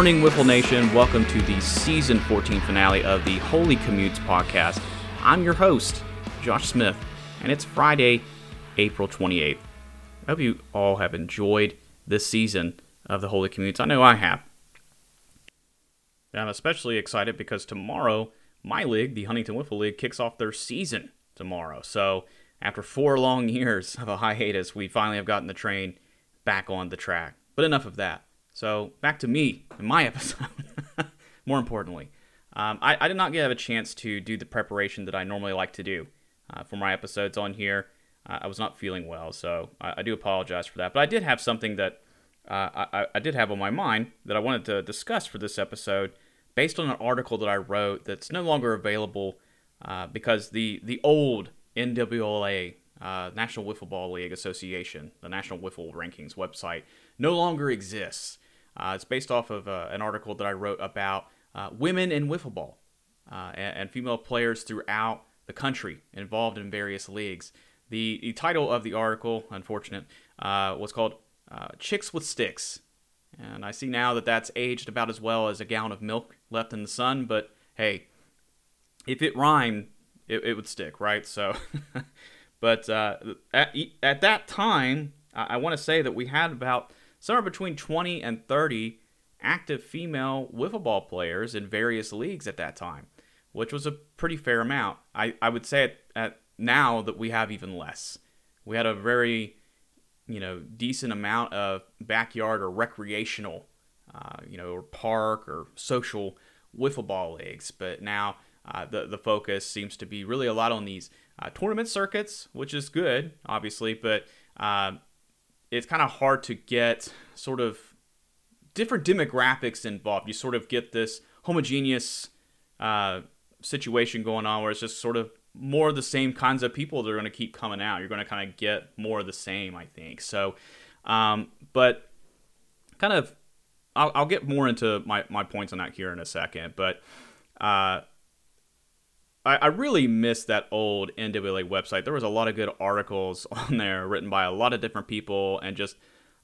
Morning, Wiffle Nation. Welcome to the season 14 finale of the Holey Commutes podcast. I'm your host, Josh Smith, and it's Friday, April 28th. I hope you all have enjoyed this season of the Holey Commutes. I know I have. I'm especially excited because tomorrow, my league, the Huntington Wiffle League, kicks off their season tomorrow. So, after four long years of a hiatus, we finally have gotten the train back on the track. But enough of that. So back to me and my episode. More importantly, um, I, I, did not get a chance to do the preparation that I normally like to do uh, for my episodes on here. Uh, I was not feeling well, so I, I, do apologize for that. But I did have something that uh, I, I, did have on my mind that I wanted to discuss for this episode, based on an article that I wrote that's no longer available uh, because the the old NWLA uh, National Wiffle Ball League Association, the National Wiffle Rankings website, no longer exists. Uh, it's based off of uh, an article that I wrote about uh, women in wiffle ball uh, and, and, female players throughout the country involved in various leagues. The, the title of the article, unfortunate, uh, was called "Chicks with Sticks," and I see now that that's aged about as well as a gallon of milk left in the sun. But hey, if it rhymed, it, it would stick, right? So. But uh, at, at that time, I, I want to say that we had about somewhere between 20 and 30 active female wiffle ball players in various leagues at that time, which was a pretty fair amount. I, I would say at, at now that we have even less. We had a very, you know, decent amount of backyard or recreational, uh, you know, or park or social wiffle ball leagues. But now uh, the the focus seems to be really a lot on these uh, tournament circuits, which is good, obviously, but uh, it's kind of hard to get sort of different demographics involved. You sort of get this homogeneous uh, situation going on where it's just sort of more of the same kinds of people that are going to keep coming out. You're going to kind of get more of the same, I think. So, um, but kind of, I'll, I'll, get more into my, my points on that here in a second. But uh, I, I really miss that old NWA website. There was a lot of good articles on there written by a lot of different people, and just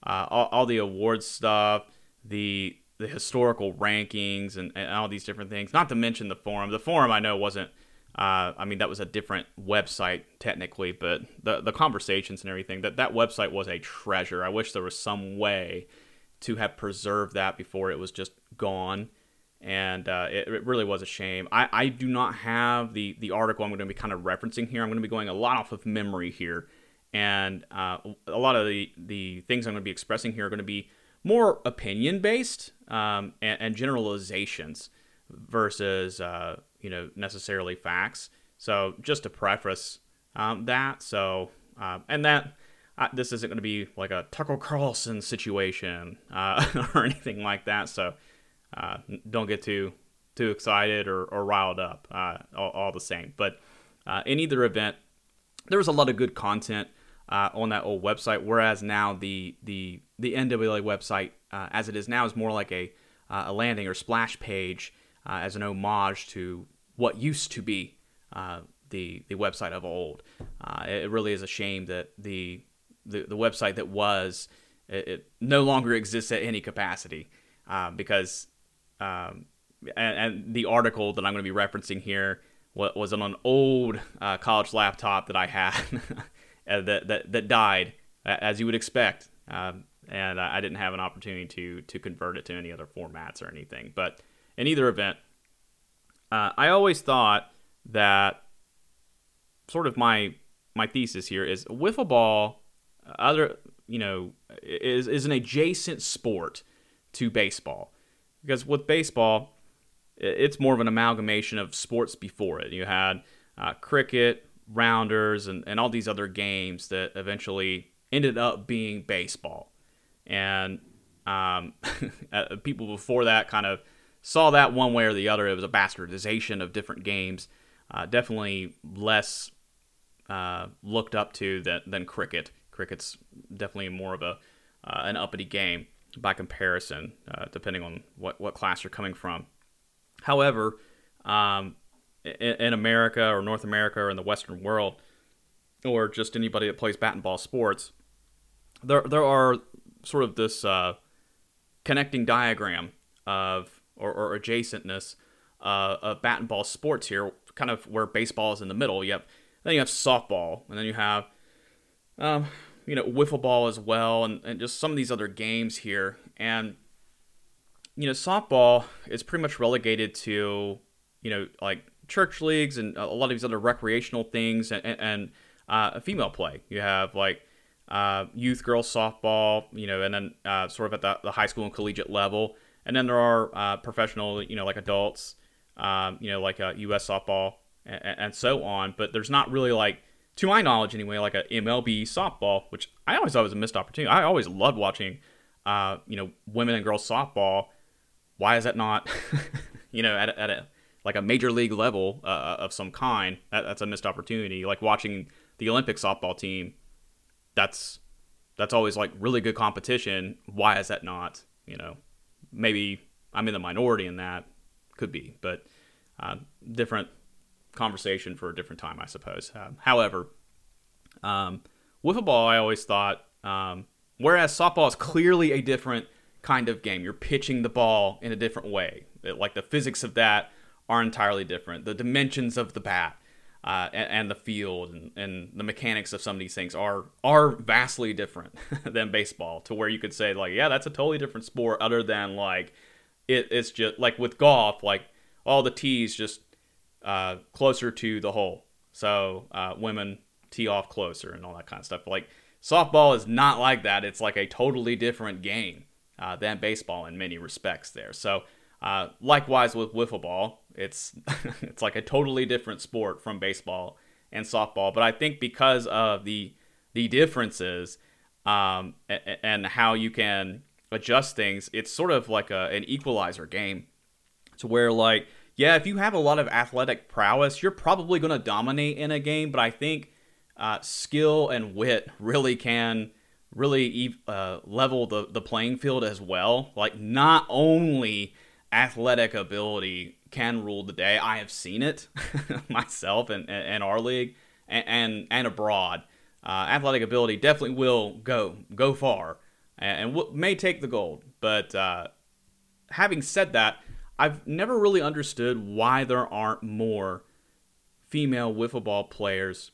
uh, all, all, the awards stuff, the the historical rankings, and, and, all these different things. Not to mention the forum. The forum I know wasn't. Uh, I mean, that was a different website technically, but the the conversations and everything that that website was a treasure. I wish there was some way to have preserved that before it was just gone and uh, it, it, really was a shame. I, I do not have the the article I'm going to be kind of referencing here. I'm going to be going a lot off of memory here, and uh, a lot of the the things I'm going to be expressing here are going to be more opinion based um, and, and, generalizations versus uh, you know necessarily facts. So just to preface um, that, so um, and that. Uh, this isn't going to be like a Tucker Carlson situation uh, or anything like that. So uh, don't get too too excited or, or riled up. Uh, all, all, the same, but uh, in either event, there was a lot of good content uh, on that old website. Whereas now the the the NWA website, uh, as it is now, is more like a a landing or splash page as an homage to what used to be the the website of old. it really is a shame that the the, the website that was it, it no longer exists at any capacity uh, because um, and, and, the article that I'm going to be referencing here was on an old uh, college laptop that I had that, that that died, as you would expect, um, and I didn't have an opportunity to to convert it to any other formats or anything. But in either event, uh, I always thought that sort of my my thesis here is wiffle ball, other you know, is is an adjacent sport to baseball because with baseball, it's more of an amalgamation of sports before it. You had uh, cricket, rounders, and, and all these other games that eventually ended up being baseball. And um, uh, people before that kind of saw that one way or the other. It was a bastardization of different games. Uh, definitely less uh, looked up to than, than cricket. Cricket's definitely more of a uh, an uppity game by comparison, uh, depending on what, what class you're coming from. However, um, in, in, America or North America or in the Western world, or just anybody that plays bat and ball sports, there there are sort of this uh, connecting diagram of or, or adjacentness uh, of bat and ball sports here, kind of where baseball is in the middle. You have then you have softball, and then you have um, you know wiffle ball as well, and, and just some of these other games here. And you know softball is pretty much relegated to you know like church leagues and a lot of these other recreational things and, and uh, female play. You have like uh, youth girls softball, you know, and then uh, sort of at the, the, high school and collegiate level. And then there are uh, professional, you know, like adults, um, you know, like U.S. softball and, and, so on. But there's not really like, to my knowledge anyway, like a MLB softball, which I always thought was a missed opportunity. I always loved watching, uh, you know, women and girls softball. Why is that not, you know, at, at a like a major league level uh, of some kind? That, that's a missed opportunity. Like watching the Olympic softball team that's that's always like really good competition. Why is that not? You know, maybe I'm in the minority in that. Could be, but uh, different conversation for a different time, I suppose. Uh, however, um, wiffle ball, I always thought, um, whereas softball is clearly a different kind of game. You're pitching the ball in a different way. It, like the physics of that are entirely different. The dimensions of the bat uh, and, and, the field and, and, the mechanics of some of these things are are vastly different than baseball. To where you could say like, yeah, that's a totally different sport. Other than like, it, it's just like with golf, like all the tees just uh, closer to the hole, so uh, women tee off closer and all that kind of stuff. But like softball is not like that. It's like a totally different game uh, than baseball in many respects. There, so uh, likewise with wiffle ball, it's it's like a totally different sport from baseball and softball. But I think because of the the differences um, and, and how you can adjust things, it's sort of like a, an equalizer game. To where like yeah, if you have a lot of athletic prowess, you're probably going to dominate in a game. But I think uh, skill and wit really can really uh, level the, the playing field as well. Like not only athletic ability can rule the day. I have seen it myself and in, our league and and, and abroad. Uh, athletic ability definitely will go go far and, and may take the gold. But uh, having said that, I've never really understood why there aren't more female wiffle ball players.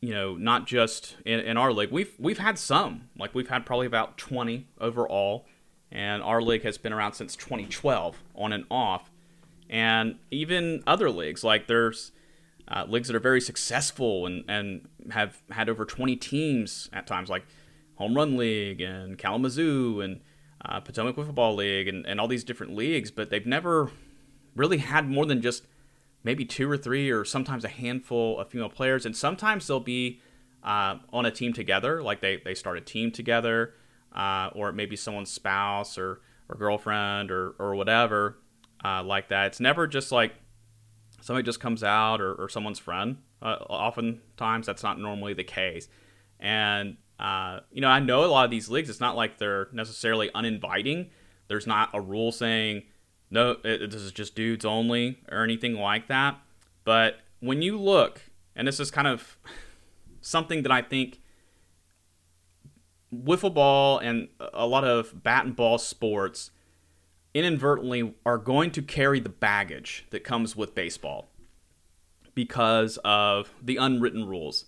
You know, not just in, in our league. We've we've had some. Like we've had probably about twenty overall and our league has been around since 2012 on and off and even other leagues like there's uh, leagues that are very successful and, and have had over 20 teams at times like home run league and kalamazoo and uh, potomac football league and, and all these different leagues but they've never really had more than just maybe two or three or sometimes a handful of female players and sometimes they'll be uh, on a team together like they, they start a team together uh, or it may be someone's spouse or, or girlfriend or, or whatever uh, like that. It's never just like somebody just comes out or, or someone's friend. Uh, oftentimes, that's not normally the case. And, uh, you know, I know a lot of these leagues, it's not like they're necessarily uninviting. There's not a rule saying, no, it, this is just dudes only or anything like that. But when you look, and this is kind of something that I think wiffle ball and a lot of bat and ball sports inadvertently are going to carry the baggage that comes with baseball because of the unwritten rules.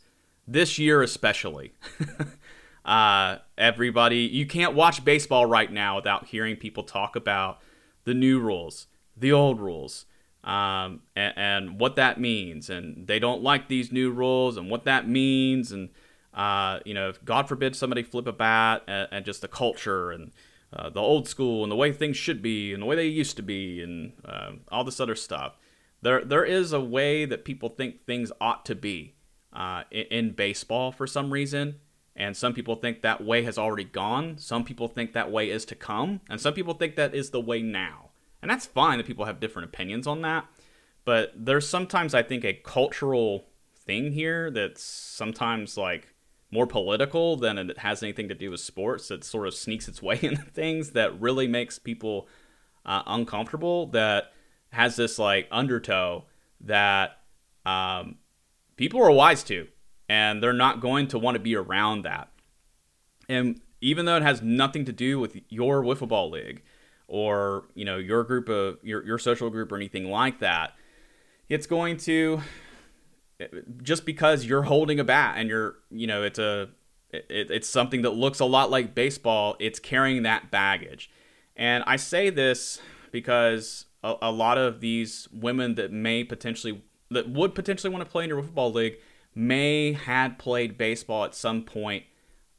This year, especially. uh, everybody, you can't watch baseball right now without hearing people talk about the new rules, the old rules, um, and, and, what that means. And they don't like these new rules and what that means. And uh, you know, God forbid somebody flip a bat and, and just the culture and uh, the old school and the way things should be and the way they used to be and uh, all this other stuff. There, there is a way that people think things ought to be uh, in, in baseball for some reason. And some people think that way has already gone. Some people think that way is to come. And some people think that is the way now. And that's fine that people have different opinions on that. But there's sometimes, I think, a cultural thing here that's sometimes like more political than it has anything to do with sports. that sort of sneaks its way into things that really makes people uh, uncomfortable. That has this like undertow that um, people are wise to, and they're not going to want to be around that. And even though it has nothing to do with your wiffle ball league or you know your group of your your social group or anything like that. It's going to just because you're holding a bat and you're you know it's a it, it's something that looks a lot like baseball. It's carrying that baggage, and I say this because a, a lot of these women that may potentially that would potentially want to play in your football league may had played baseball at some point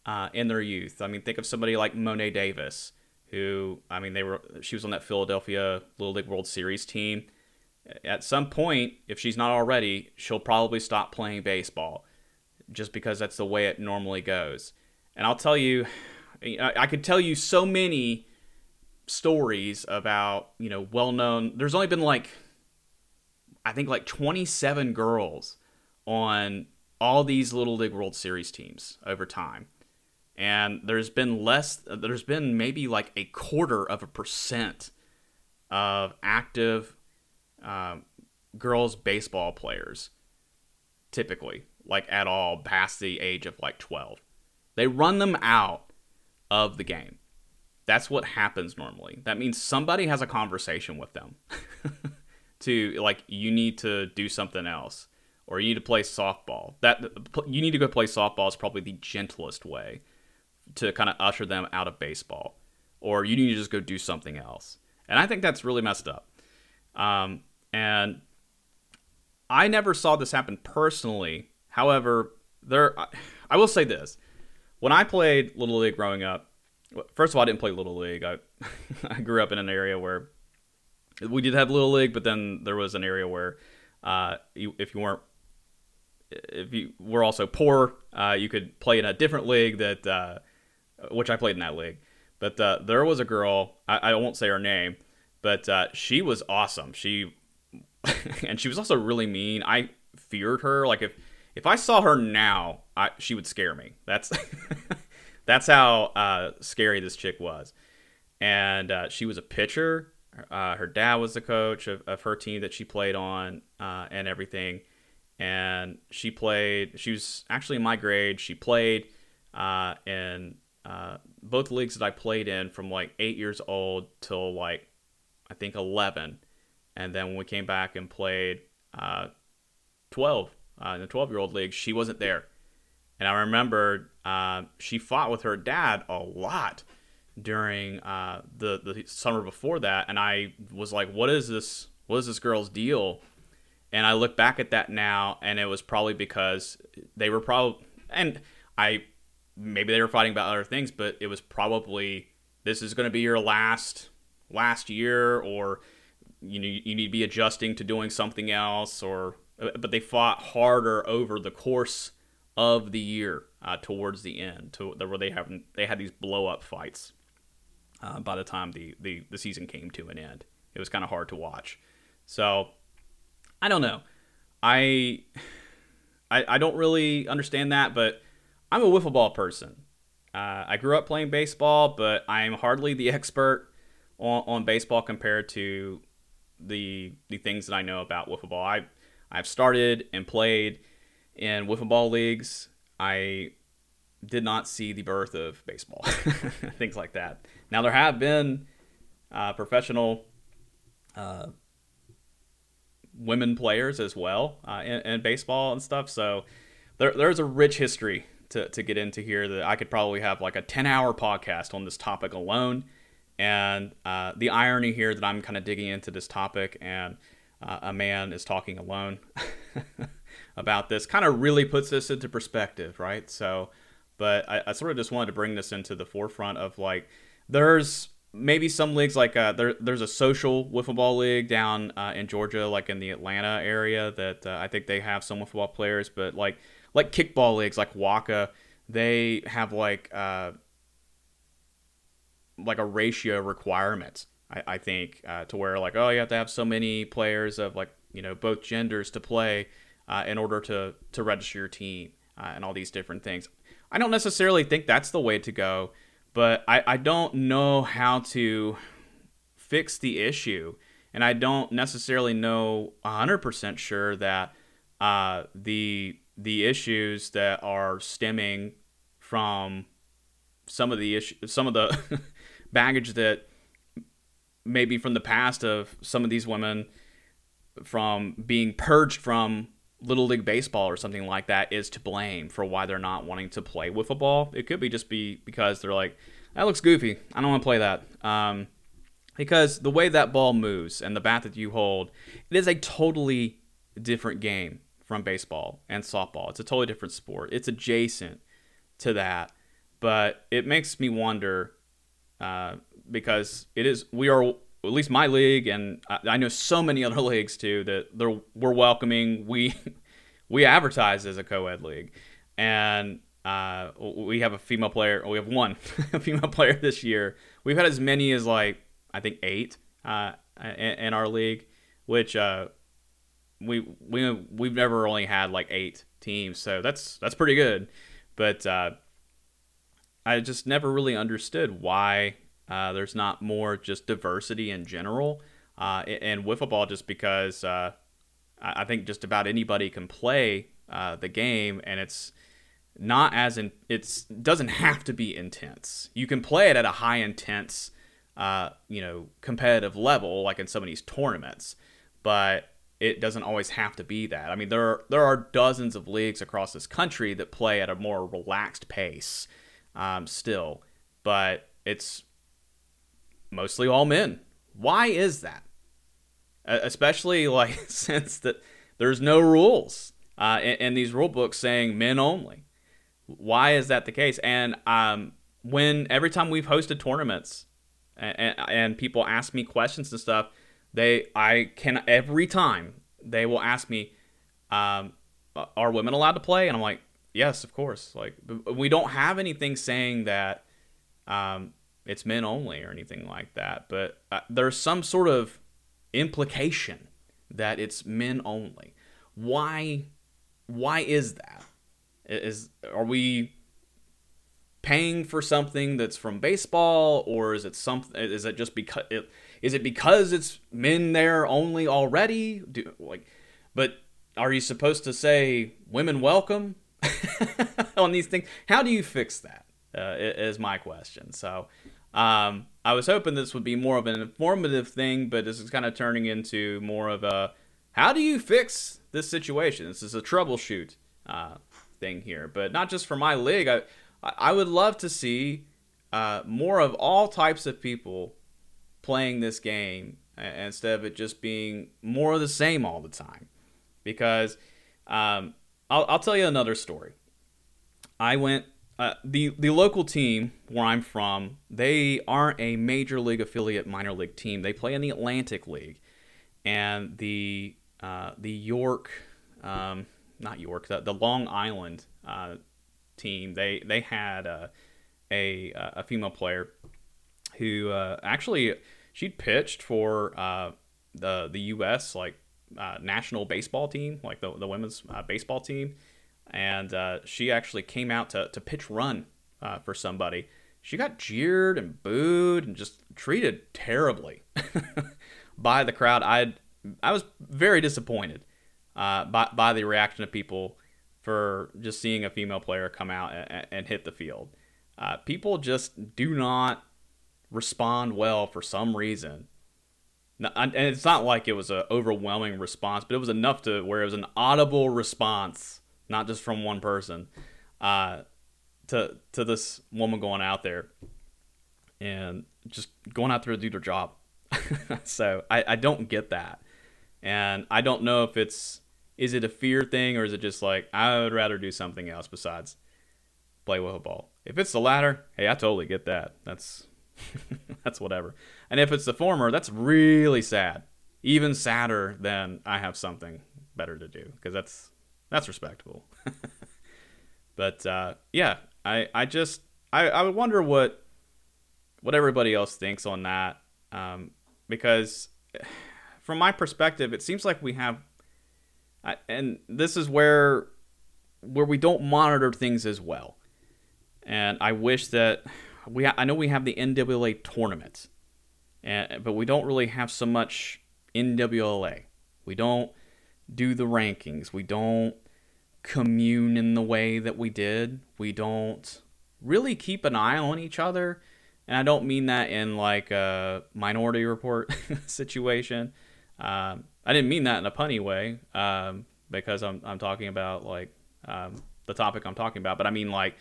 uh, in their youth. I mean, think of somebody like Mo'ne Davis, who I mean, they were she was on that Philadelphia Little League World Series team. At some point, if she's not already, she'll probably stop playing baseball, just because that's the way it normally goes. And I'll tell you, I could tell you so many stories about you know well-known. There's only been like, I think like 27 girls on all these Little League World Series teams over time. And there's been less there's been maybe like a quarter of a percent of active uh, girls baseball players typically like at all past the age of like 12 they run them out of the game. That's what happens normally. That means somebody has a conversation with them to like you need to do something else or you need to play softball that you need to go play softball is probably the gentlest way to kind of usher them out of baseball, or you need to just go do something else. And I think that's really messed up. Um, and I never saw this happen personally. However, there, I will say this: when I played little league growing up, first of all, I didn't play little league. I, I grew up in an area where we did have little league, but then there was an area where uh, you, if you weren't if you were also poor, uh, you could play in a different league that uh, which I played in that league. But uh, there was a girl, I, I, won't say her name, but uh, she was awesome. She and she was also really mean. I feared her. Like if if I saw her now, I, she would scare me. That's that's how uh, scary this chick was. And uh, she was a pitcher. Her dad was the coach of, of her team that she played on and everything. And she played. She was actually in my grade. She played, in uh, both leagues that I played in from like eight years old till like I think 11. And then when we came back and played uh, 12 uh, in the 12 year old league, she wasn't there. And I remember uh, she fought with her dad a lot during uh, the the summer before that, and I was like, "What is this? What is this girl's deal?" And I look back at that now, and it was probably because they were probably and I maybe they were fighting about other things, but it was probably this is going to be your last last year, or you know you need to be adjusting to doing something else, or uh, but they fought harder over the course of the year uh, towards the end, to where they have they had these blow up fights. Uh, by the time the, the the season came to an end, it was kind of hard to watch. So I don't know. I, I I don't really understand that, but I'm a wiffle ball person. Uh, I grew up playing baseball, but I'm hardly the expert on, on, baseball compared to the the things that I know about wiffle ball. I I've started and played in wiffle ball leagues. I did not see the birth of baseball, things like that. Now there have been uh, professional uh, women players as well uh, in, in, baseball and stuff. So there, there's a rich history to, to get into here that I could probably have like a 10 hour podcast on this topic alone. And uh, the irony here that I'm kind of digging into this topic and uh, a man is talking alone about this kind of really puts this into perspective, right? So, but I, I, sort of just wanted to bring this into the forefront of like, there's maybe some leagues like uh, there, there's a social wiffle ball league down uh, in Georgia, like in the Atlanta area, that uh, I think they have some wiffle ball players, but like like kickball leagues like Waka, they have like uh, like a ratio requirement. I, I think uh, to where like oh you have to have so many players of like you know both genders to play uh, in order to to register your team and all these different things. I don't necessarily think that's the way to go, but I, I don't know how to fix the issue, and I don't necessarily know 100% sure that uh, the the issues that are stemming from some of the issue, some of the baggage that maybe from the past of some of these women from being purged from little league baseball or something like that is to blame for why they're not wanting to play wiffle ball. It could be just be because they're like, that looks goofy. I don't want to play that. Um, because the way that ball moves and the bat that you hold, it is a totally different game from baseball and softball. It's a totally different sport. It's adjacent to that, but it makes me wonder uh, because it is we are at least my league and I, know so many other leagues too that they're we're welcoming. We we advertise as a co-ed league, and uh, we have a female player. We have one female player this year. We've had as many as like I think eight uh, in, in, our league, which uh, we we we've never only had like eight teams, so that's that's pretty good. But uh, I just never really understood why uh, there's not more just diversity in general. Uh, and wiffle ball, just because uh, I think just about anybody can play uh, the game, and it's not as in it's doesn't have to be intense. You can play it at a high intense, uh, you know, competitive level, like in some of these tournaments, but it doesn't always have to be that. I mean, there are, there are dozens of leagues across this country that play at a more relaxed pace, um, still, but it's mostly all men. Why is that? especially like since that there's no rules uh, in, in, these rule books saying men only. Why is that the case? And um, when every time we've hosted tournaments and, and people ask me questions and stuff, they I can every time they will ask me, um, "Are women allowed to play?" And I'm like, "Yes, of course." Like we don't have anything saying that um, it's men only or anything like that. But uh, there's some sort of implication that it's men only. Why? Why is that? Is are we paying for something that's from baseball, or is it something? Is it just because? It, is it because it's men there only already? Do like, but are you supposed to say women welcome on these things? How do you fix that? Uh, is my question. So um, I was hoping this would be more of an informative thing, but this is kind of turning into more of a how do you fix this situation? This is a troubleshoot uh, thing here, but not just for my league. I I would love to see uh, more of all types of people playing this game instead of it just being more of the same all the time. Because um, I'll, I'll tell you another story. I went uh, the the local team where I'm from, they aren't a major league affiliate minor league team. They play in the Atlantic League, and the uh, the York, um, not York, the, the Long Island uh, team. They they had a a, a female player who uh, actually she'd pitched for uh, the the U.S. like national baseball team, like the the women's baseball team and uh, she actually came out to, to pitch run uh, for somebody. She got jeered and booed and just treated terribly by the crowd. I I was very disappointed uh, by by the reaction of people for just seeing a female player come out and, and hit the field. Uh, people just do not respond well for some reason. And it's not like it was an overwhelming response, but it was enough to where it was an audible response not just from one person, uh, to to this woman going out there and just going out there to do their job. so I, I don't get that, and I don't know if it's is it a fear thing or is it just like I would rather do something else besides play wiffle ball. If it's the latter, hey, I totally get that. That's that's whatever. And if it's the former, that's really sad. Even sadder than I have something better to do because that's that's respectable. but uh, yeah, I I just I I wonder what what everybody else thinks on that um, because from my perspective, it seems like we have, I, and this is where where we don't monitor things as well. And I wish that we I know we have the NWA tournament, and, but we don't really have so much NWLA. We don't do the rankings. We don't commune in the way that we did. We don't really keep an eye on each other. And I don't mean that in like a minority report situation. Um, I didn't mean that in a punny way um, because I'm, I'm talking about like um, the topic I'm talking about, but I mean like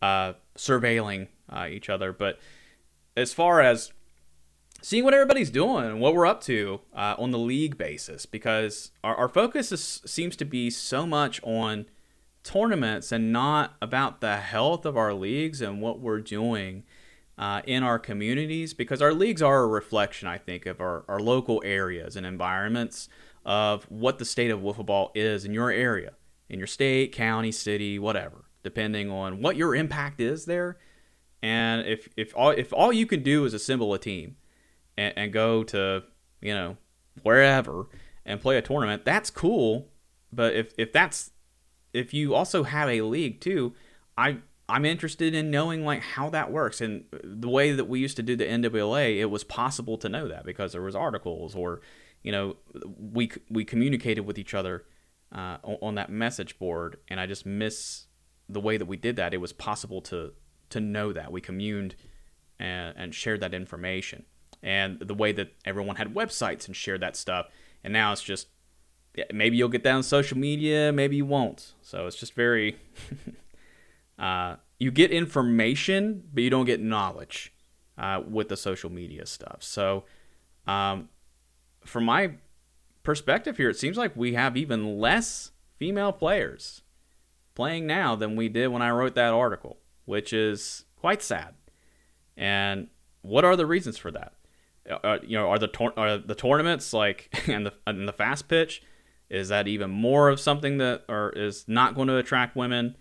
uh, surveilling uh, each other. But as far as seeing what everybody's doing and what we're up to uh, on the league basis, because our, our focus is, seems to be so much on tournaments and not about the health of our leagues and what we're doing uh, in our communities because our leagues are a reflection, I think, of our, our local areas and environments of what the state of wiffle ball is in your area, in your state, county, city, whatever, depending on what your impact is there. And if, if all if all you can do is assemble a team and, and go to you know wherever and play a tournament, that's cool. But if, if that's if you also have a league too, I I'm interested in knowing like how that works and the way that we used to do the NWA. It was possible to know that because there was articles or you know we we communicated with each other uh, on, that message board, and I just miss the way that we did that. It was possible to to know that we communed and, and shared that information, and the way that everyone had websites and shared that stuff. And now it's just maybe you'll get that on social media, maybe you won't. So it's just very uh, you get information, but you don't get knowledge uh, with the social media stuff. So, um, from my perspective here, it seems like we have even less female players playing now than we did when I wrote that article, which is quite sad. And what are the reasons for that? Uh, uh you know, are the tor- are the tournaments like and the and the fast pitch is that even more of something that or is not going to attract women?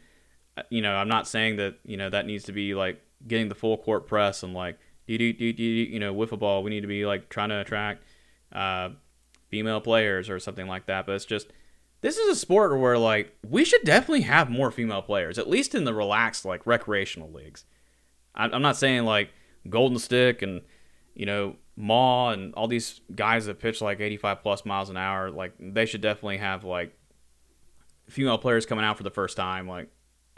Uh, you know, I'm not saying that you know that needs to be like getting the full court press and like you know wiffle ball. We need to be like trying to attract uh, female players or something like that. But it's just this is a sport where like we should definitely have more female players, at least in the relaxed like recreational leagues. I'm not saying like Golden Stick and you know Ma and all these guys that pitch like 85 plus miles an hour, like they should definitely have like female players coming out for the first time. Like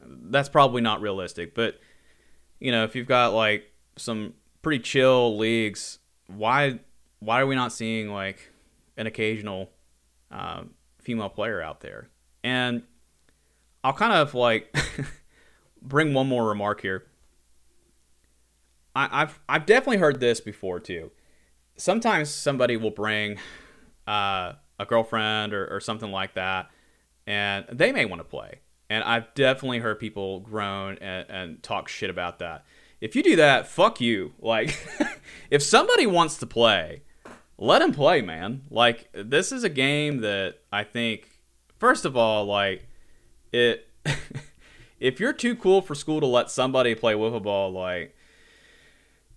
that's probably not realistic, but you know, if you've got like some pretty chill leagues, why why are we not seeing like an occasional um, female player out there? And I'll kind of like bring one more remark here. I, have I've definitely heard this before too sometimes somebody will bring uh, a girlfriend or, or something like that, and they may want to play. And I've definitely heard people groan and, and talk shit about that. If you do that, fuck you. Like, if somebody wants to play, let him play, man. Like, this is a game that I think, first of all, like, it. if you're too cool for school to let somebody play wiffle ball, like,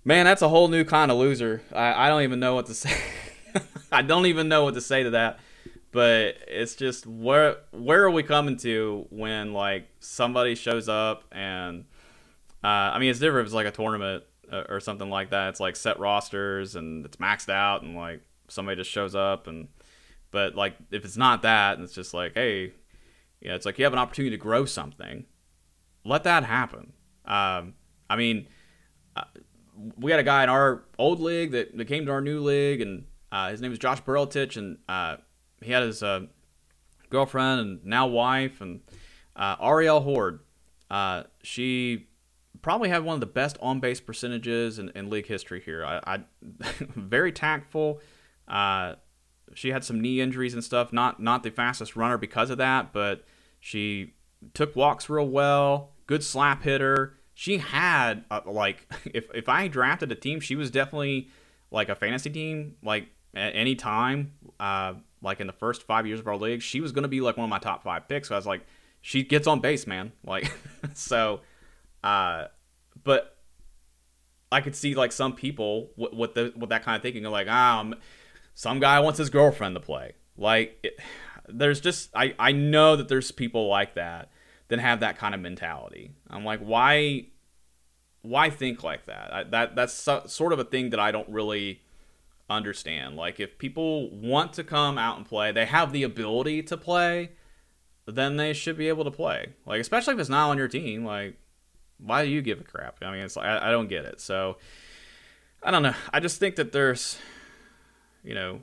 Man, that's a whole new kind of loser. I, I don't even know what to say. I don't even know what to say to that. But it's just where where are we coming to when like somebody shows up and uh, I mean it's different if it's like a tournament uh, or something like that. It's like set rosters and it's maxed out and like somebody just shows up and but like if it's not that and it's just like hey, yeah, it's like you have an opportunity to grow something. Let that happen. Um, I mean. We got a guy in our old league that, that came to our new league, and uh, his name is Josh Berletich, and uh, he had his uh, girlfriend and now wife, and uh, Ariel Horde. Uh, she probably had one of the best on base percentages in, in, league history here. I, I very tactful. Uh, she had some knee injuries and stuff. Not not the fastest runner because of that, but she took walks real well. Good slap hitter she had like if if I drafted a team, she was definitely like a fantasy team. Like at any time, uh, like in the first five years of our league, she was gonna be like one of my top five picks. So I was like, she gets on base, man. Like so, uh, but I could see like some people with, with the with that kind of thinking, like, um, some guy wants his girlfriend to play. Like, it, there's just I I know that there's people like that that have that kind of mentality. I'm like, why why think like that? I, that that's so, sort of a thing that I don't really understand. Like if people want to come out and play, they have the ability to play, then they should be able to play. Like especially if it's not on your team, like why do you give a crap? I mean, it's like I, I don't get it. So I don't know. I just think that there's, you know,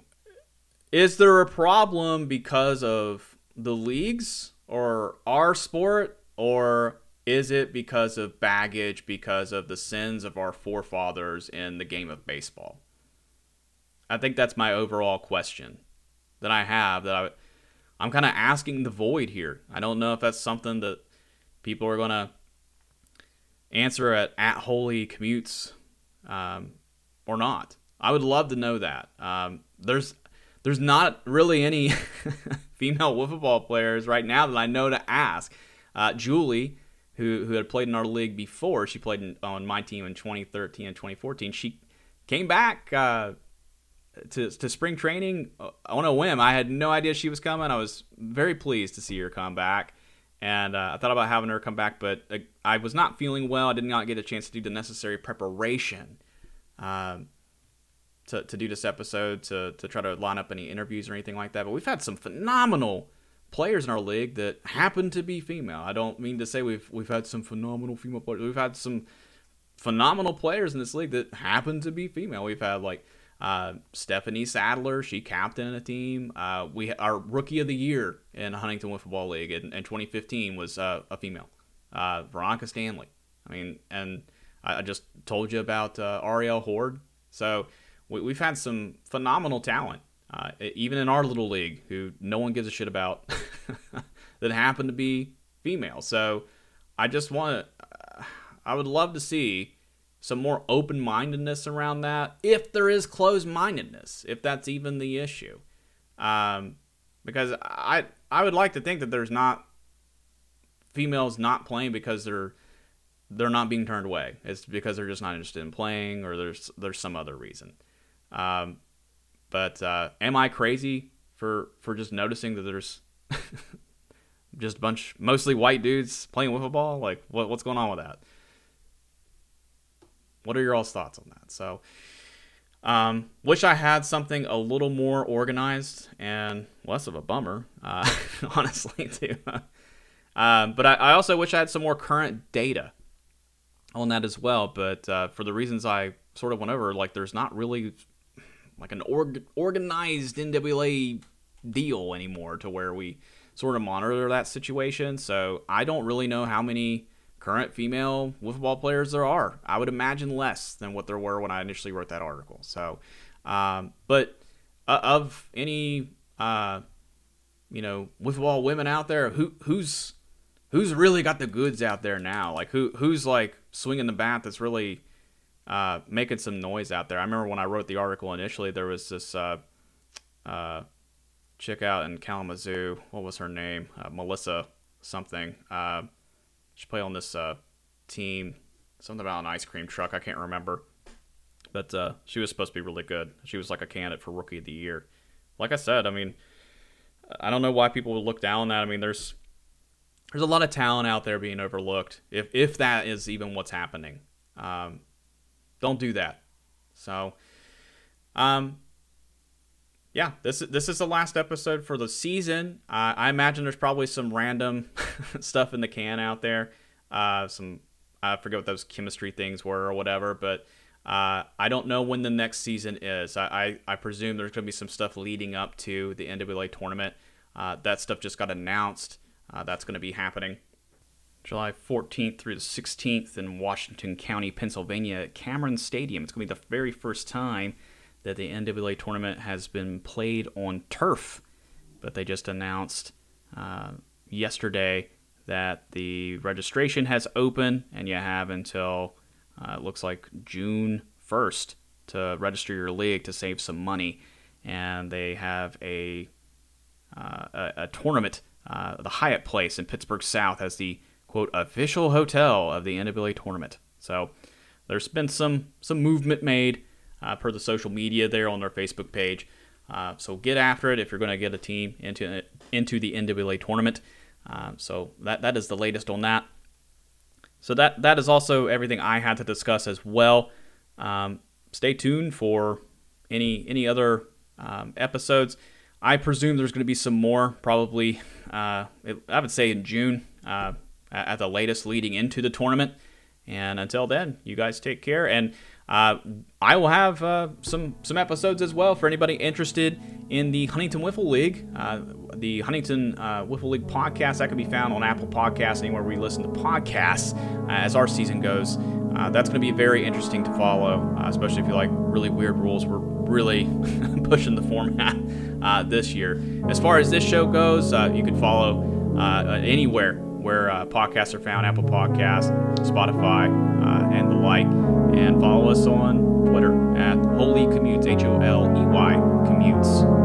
is there a problem because of the leagues or our sport, or is it because of baggage, because of the sins of our forefathers in the game of baseball? I think that's my overall question that I have that I, I'm kind of asking the void here. I don't know if that's something that people are going to answer at at holey commutes um, or not. I would love to know that. Um, there's there's not really any female wiffle ball players right now that I know to ask. Uh, Julie, who who had played in our league before, she played in, on my team in 2013 and 2014. She came back uh, to to spring training uh, on a whim. I had no idea she was coming. I was very pleased to see her come back, and uh, I thought about having her come back, but uh, I was not feeling well. I did not get a chance to do the necessary preparation. Um, to, to do this episode to, to try to line up any interviews or anything like that. But we've had some phenomenal players in our league that happen to be female. I don't mean to say we've we've had some phenomenal female players. We've had some phenomenal players in this league that happen to be female. We've had like uh, Stephanie Sadler, she captained a team. Uh, we our rookie of the year in Huntington Wiffle League in, in 2015 was uh, a female, uh, Veronica Stanley. I mean, and I, I just told you about uh, Ariel Horde. So we, have had some phenomenal talent, uh, even in our little league, who no one gives a shit about, that happen to be female. So I just want to, I would love to see some more open mindedness around that, if there is closed mindedness, if that's even the issue. Um, because I I would like to think that there's not females not playing because they're they're not being turned away. It's because they're just not interested in playing, or there's there's some other reason. Um, but uh, am I crazy for for just noticing that there's just a bunch mostly white dudes playing wiffle ball? Like what what's going on with that? What are your all's thoughts on that? So, um, wish I had something a little more organized and less of a bummer, uh, honestly, too. um, but I, I, also wish I had some more current data on that as well. But uh, for the reasons I sort of went over, like there's not really like an org- organized NWA deal anymore to where we sort of monitor that situation. So I don't really know how many current female wiffle ball players there are. I would imagine less than what there were when I initially wrote that article. So, um, but uh, of any uh, you know wiffle ball women out there, who who's who's really got the goods out there now? Like who who's like swinging the bat that's really uh, making some noise out there. I remember when I wrote the article initially, there was this uh, uh, chick out in Kalamazoo. What was her name? Uh, Melissa something. Uh, she played on this team. Something about an ice cream truck. I can't remember. But she was supposed to be really good. She was like a candidate for rookie of the year. Like I said, I mean, I don't know why people would look down on that. I mean, there's there's a lot of talent out there being overlooked. If if that is even what's happening. Um, don't do that. So, um, yeah, this this is the last episode for the season. Uh, I imagine there's probably some random stuff in the can out there. Uh, some I forget what those chemistry things were or whatever, but uh, I don't know when the next season is. I, I, I presume there's going to be some stuff leading up to the NWA tournament. Uh, that stuff just got announced. Uh, that's going to be happening. July 14th through the 16th in Washington County, Pennsylvania, at Cameron Stadium. It's going to be the very first time that the NWA tournament has been played on turf. But they just announced uh, yesterday that the registration has opened, and you have until uh, it looks like June 1st to register your league to save some money. And they have a uh, a, a, tournament. Uh, the Hyatt Place in Pittsburgh South has the quote official hotel of the NWA tournament. So there's been some some movement made uh, per the social media there on their Facebook page. Uh, so get after it if you're going to get a team into into the NWA tournament. Uh, so that that is the latest on that. So that that is also everything I had to discuss as well. Um, stay tuned for any any other um, episodes. I presume there's going to be some more, probably. Uh, I would say in June. At the latest leading into the tournament. And until then, you guys take care. And uh, I will have uh, some some episodes as well for anybody interested in the Huntington Wiffle League. Uh, the Huntington uh, Wiffle League podcast that can be found on Apple Podcasts, anywhere where you listen to podcasts. Uh, as our season goes, uh, that's going to be very interesting to follow, especially if you like really weird rules. We're really pushing the format this year. As far as this show goes, you can follow anywhere where uh, podcasts are found Apple Podcasts, Spotify, uh, and the like. And follow us on Twitter at Holey Commutes, H O L E Y Commutes.